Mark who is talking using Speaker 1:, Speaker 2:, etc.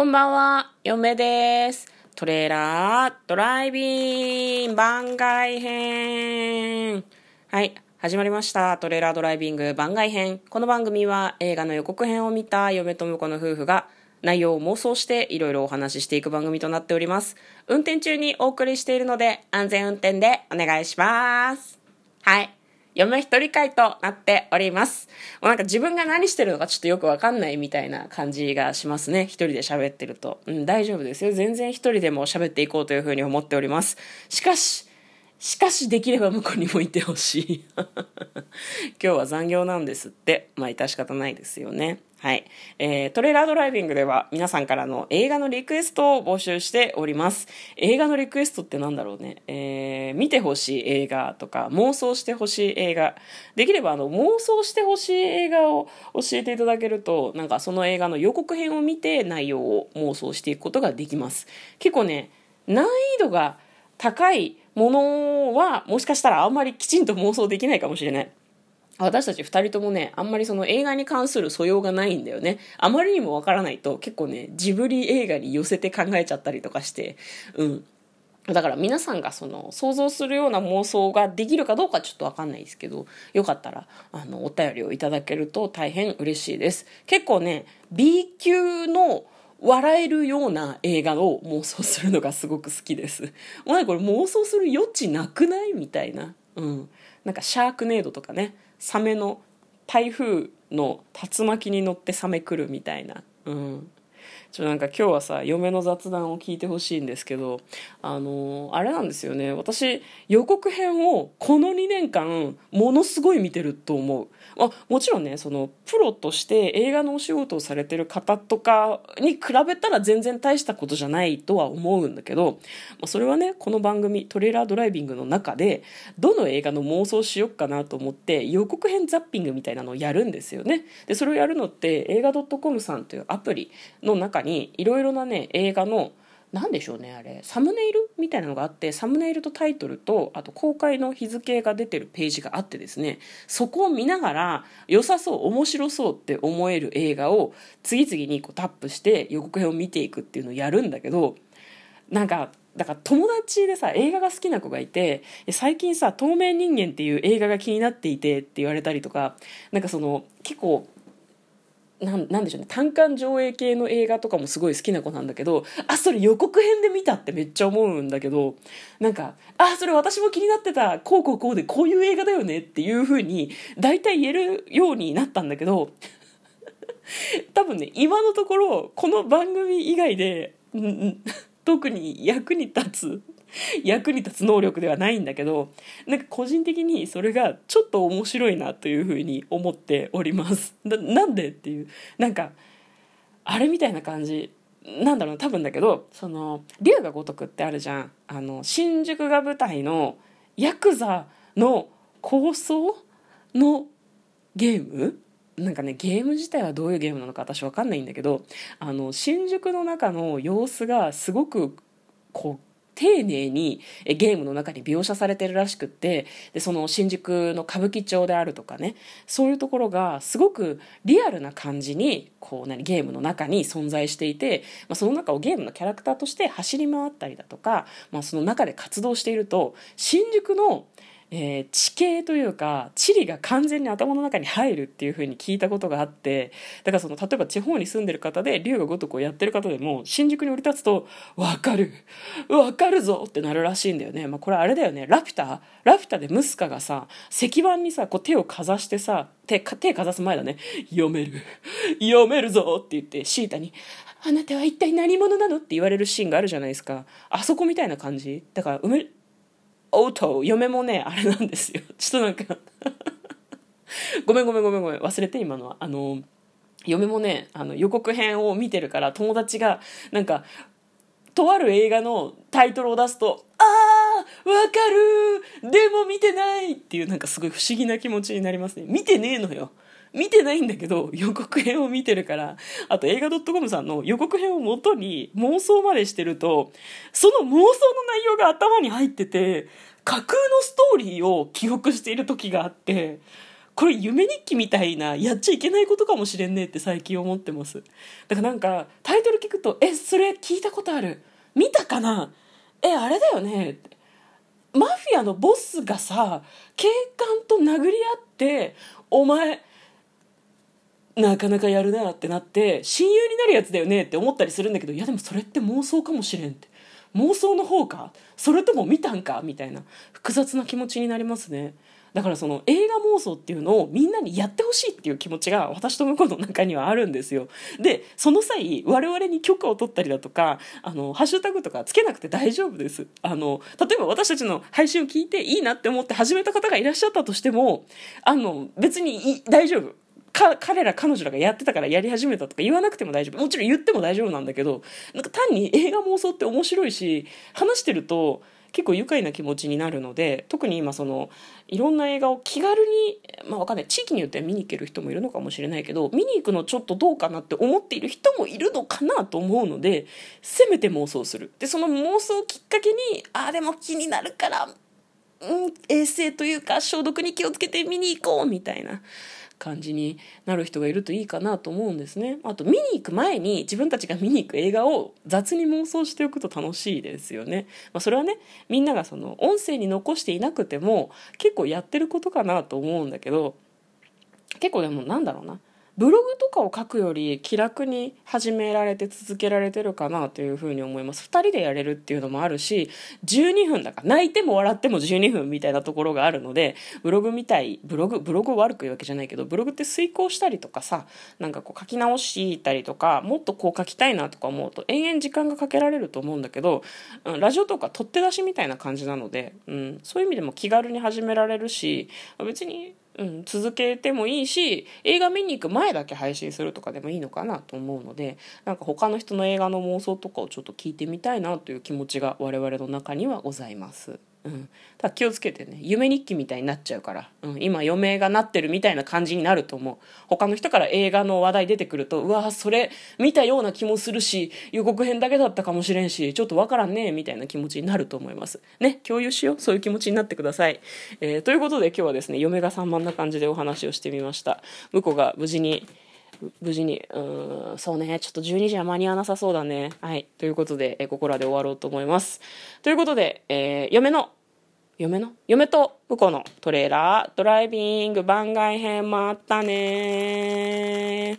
Speaker 1: こんばんは、嫁です。トレーラードライビング番外編。はい、始まりました。トレーラードライビング番外編。この番組は映画の予告編を見た嫁と婿の夫婦が内容を妄想していろいろお話ししていく番組となっております。運転中にお送りしているので安全運転でお願いします。はい。嫁一人会となっております。もうなんか自分が何してるのかちょっとよくわかんないみたいな感じがしますね。一人で喋ってると。うん、大丈夫ですよ。全然一人でも喋っていこうというふうに思っております。しかし、しかしできれば向こうにもいてほしい。今日は残業なんですって。まあ致し方ないですよね。はい。えー、トレーラードライビングでは皆さんからの映画のリクエストを募集しております。映画のリクエストってなんだろうね。えー、見てほしい映画とか、妄想してほしい映画。できればあの、妄想してほしい映画を教えていただけると、なんかその映画の予告編を見て内容を妄想していくことができます。結構ね、難易度が高いものはもしかしたらあんまりきちんと妄想できないかもしれない。私たち二人ともね、あんまりその映画に関する素養がないんだよね。あまりにもわからないと結構ね、ジブリ映画に寄せて考えちゃったりとかして、うん。だから皆さんがその想像するような妄想ができるかどうかちょっとわかんないですけど、よかったらあのお便りをいただけると大変嬉しいです。結構ね、B 級の笑えるような映画を妄想するのがすごく好きです。もう、これ妄想する余地なくない？みたいな。うん。なんかシャークネードとかね、サメの台風の竜巻に乗ってサメ来るみたいな。うん。ちょなんか今日はさ嫁の雑談を聞いてほしいんですけどあのあれなんですよね。私予告編をこの2年間ものすごい見てると思う。あもちろんねそのプロとして映画のお仕事をされてる方とかに比べたら全然大したことじゃないとは思うんだけど、まあ、それはねこの番組トレーラードライビングの中でどの映画の妄想しよっかなと思って予告編ザッピングみたいなのをやるんですよね。でそれをやるのって映画 .com さんというアプリの中にいろいろなね映画の何でしょうねあれ。サムネイルみたいなのがあってサムネイルとタイトルとあと公開の日付が出てるページがあってですねそこを見ながら良さそう面白そうって思える映画を次々にこうタップして予告編を見ていくっていうのをやるんだけどなんかだから友達でさ映画が好きな子がいて最近さ「透明人間」っていう映画が気になっていてって言われたりとかなんかその結構なんなんでしょうね。単館上映系の映画とかもすごい好きな子なんだけどあそれ予告編で見たってめっちゃ思うんだけどなんかあそれ私も気になってたこうこうこうでこういう映画だよねっていうふうに大体言えるようになったんだけど多分ね今のところこの番組以外で、うん、特に役に立つ役に立つ能力ではないんだけどなんか個人的にそれがちょっと面白いなというふうに思っております。ななんでっていうなんかあれみたいな感じ。なんだろう多分だけどその龍が如くってあるじゃん。あの新宿が舞台のヤクザの構想のゲームなんかねゲーム自体はどういうゲームなのか私分かんないんだけどあの新宿の中の様子がすごくこう丁寧にゲームの中に描写されてるらしくってでその新宿の歌舞伎町であるとかねそういうところがすごくリアルな感じにこう何ゲームの中に存在していて、まあ、その中をゲームのキャラクターとして走り回ったりだとか、まあ、その中で活動していると新宿のえー、地形というか地理が完全に頭の中に入るっていう風に聞いたことがあってだからその例えば地方に住んでる方で龍が如くをやってる方でも新宿に降り立つと「分かる分かるぞ!」ってなるらしいんだよね、まあ、これあれだよねラピュタ？ラピュタでムスカがさ石板にさこう手をかざしてさ手手かざす前だね「読める読めるぞ!」って言ってシータに「あなたは一体何者なの?」って言われるシーンがあるじゃないですかあそこみたいな感じだから埋めおうと嫁もねあれなんですよ。ちょっとなんか。ごめんごめんごめんごめん。忘れて今のは。あの嫁もねあの予告編を見てるから友達がなんかとある映画のタイトルを出すと「あーわかるでも見てない!」っていうなんかすごい不思議な気持ちになりますね。見てねえのよ。見てないんだけど予告編を見てるからあと映画 .com さんの予告編をもとに妄想までしてるとその妄想の内容が頭に入ってて架空のストーリーを記憶している時があってこれ夢日記みたいなやっちゃいけないことかもしれんねって最近思ってます。だからなんかタイトル聞くと「えそれ聞いたことある。見たかな。えあれだよね」ってマフィアのボスがさ警官と殴り合ってお前なかなかやるなってなって親友になるやつだよねって思ったりするんだけどいやでもそれって妄想かもしれんって。妄想の方か？それとも見たんか？みたいな。複雑な気持ちになりますね。だからその映画妄想っていうのをみんなにやってほしいっていう気持ちが私と向こうの中にはあるんですよ。でその際我々に許可を取ったりだとかあのハッシュタグとかつけなくて大丈夫です。あの例えば私たちの配信を聞いていいなって思って始めた方がいらっしゃったとしてもあの別に大丈夫。か彼ら彼女らがやってたからやり始めたとか言わなくても大丈夫。もちろん言っても大丈夫なんだけどなんか単に映画妄想って面白いし話してると結構愉快な気持ちになるので特に今そのいろんな映画を気軽にまあわかんない。地域によっては見に行ける人もいるのかもしれないけど見に行くのちょっとどうかなって思っている人もいるのかなと思うのでせめて妄想する。でその妄想をきっかけにああでも気になるからうん衛生というか消毒に気をつけて見に行こうみたいな。感じになる人がいるといいかなと思うんですね。あと見に行く前に自分たちが見に行く映画を雑に妄想しておくと楽しいですよね、まあ、それはねみんながその音声に残していなくても結構やってることかなと思うんだけど結構でもなんだろうな。ブログとかを書くより気楽に始められて続けられてるかなというふうに思います。2人でやれるっていうのもあるし12分だから泣いても笑っても12分みたいなところがあるのでブログみたいブログブログ悪く言うわけじゃないけどブログって遂行したりとかさなんかこう書き直したりとかもっとこう書きたいなとか思うと延々時間がかけられると思うんだけど、うん、ラジオとか取って出しみたいな感じなので、うん、そういう意味でも気軽に始められるし別にうん、続けてもいいし映画見に行く前だけ配信するとかでもいいのかなと思うのでなんか他の人の映画の妄想とかをちょっと聞いてみたいなという気持ちが我々の中にはございます。うん、だ気をつけてね夢日記みたいになっちゃうから、うん、今余命がなってるみたいな感じになると思う。他の人から映画の話題出てくるとうわそれ見たような気もするし予告編だけだったかもしれんしちょっとわからんねみたいな気持ちになると思います。ね共有しよう。そういう気持ちになってください、えー、ということで今日はですね嫁が散漫な感じでお話をしてみました。向こうが無事に無事に、うん、そうね、ちょっと12時は間に合わなさそうだね。はい。ということで、えここらで終わろうと思います。ということで、えー、嫁の、嫁の？嫁と婿のトレーラードライビング番外編もあったね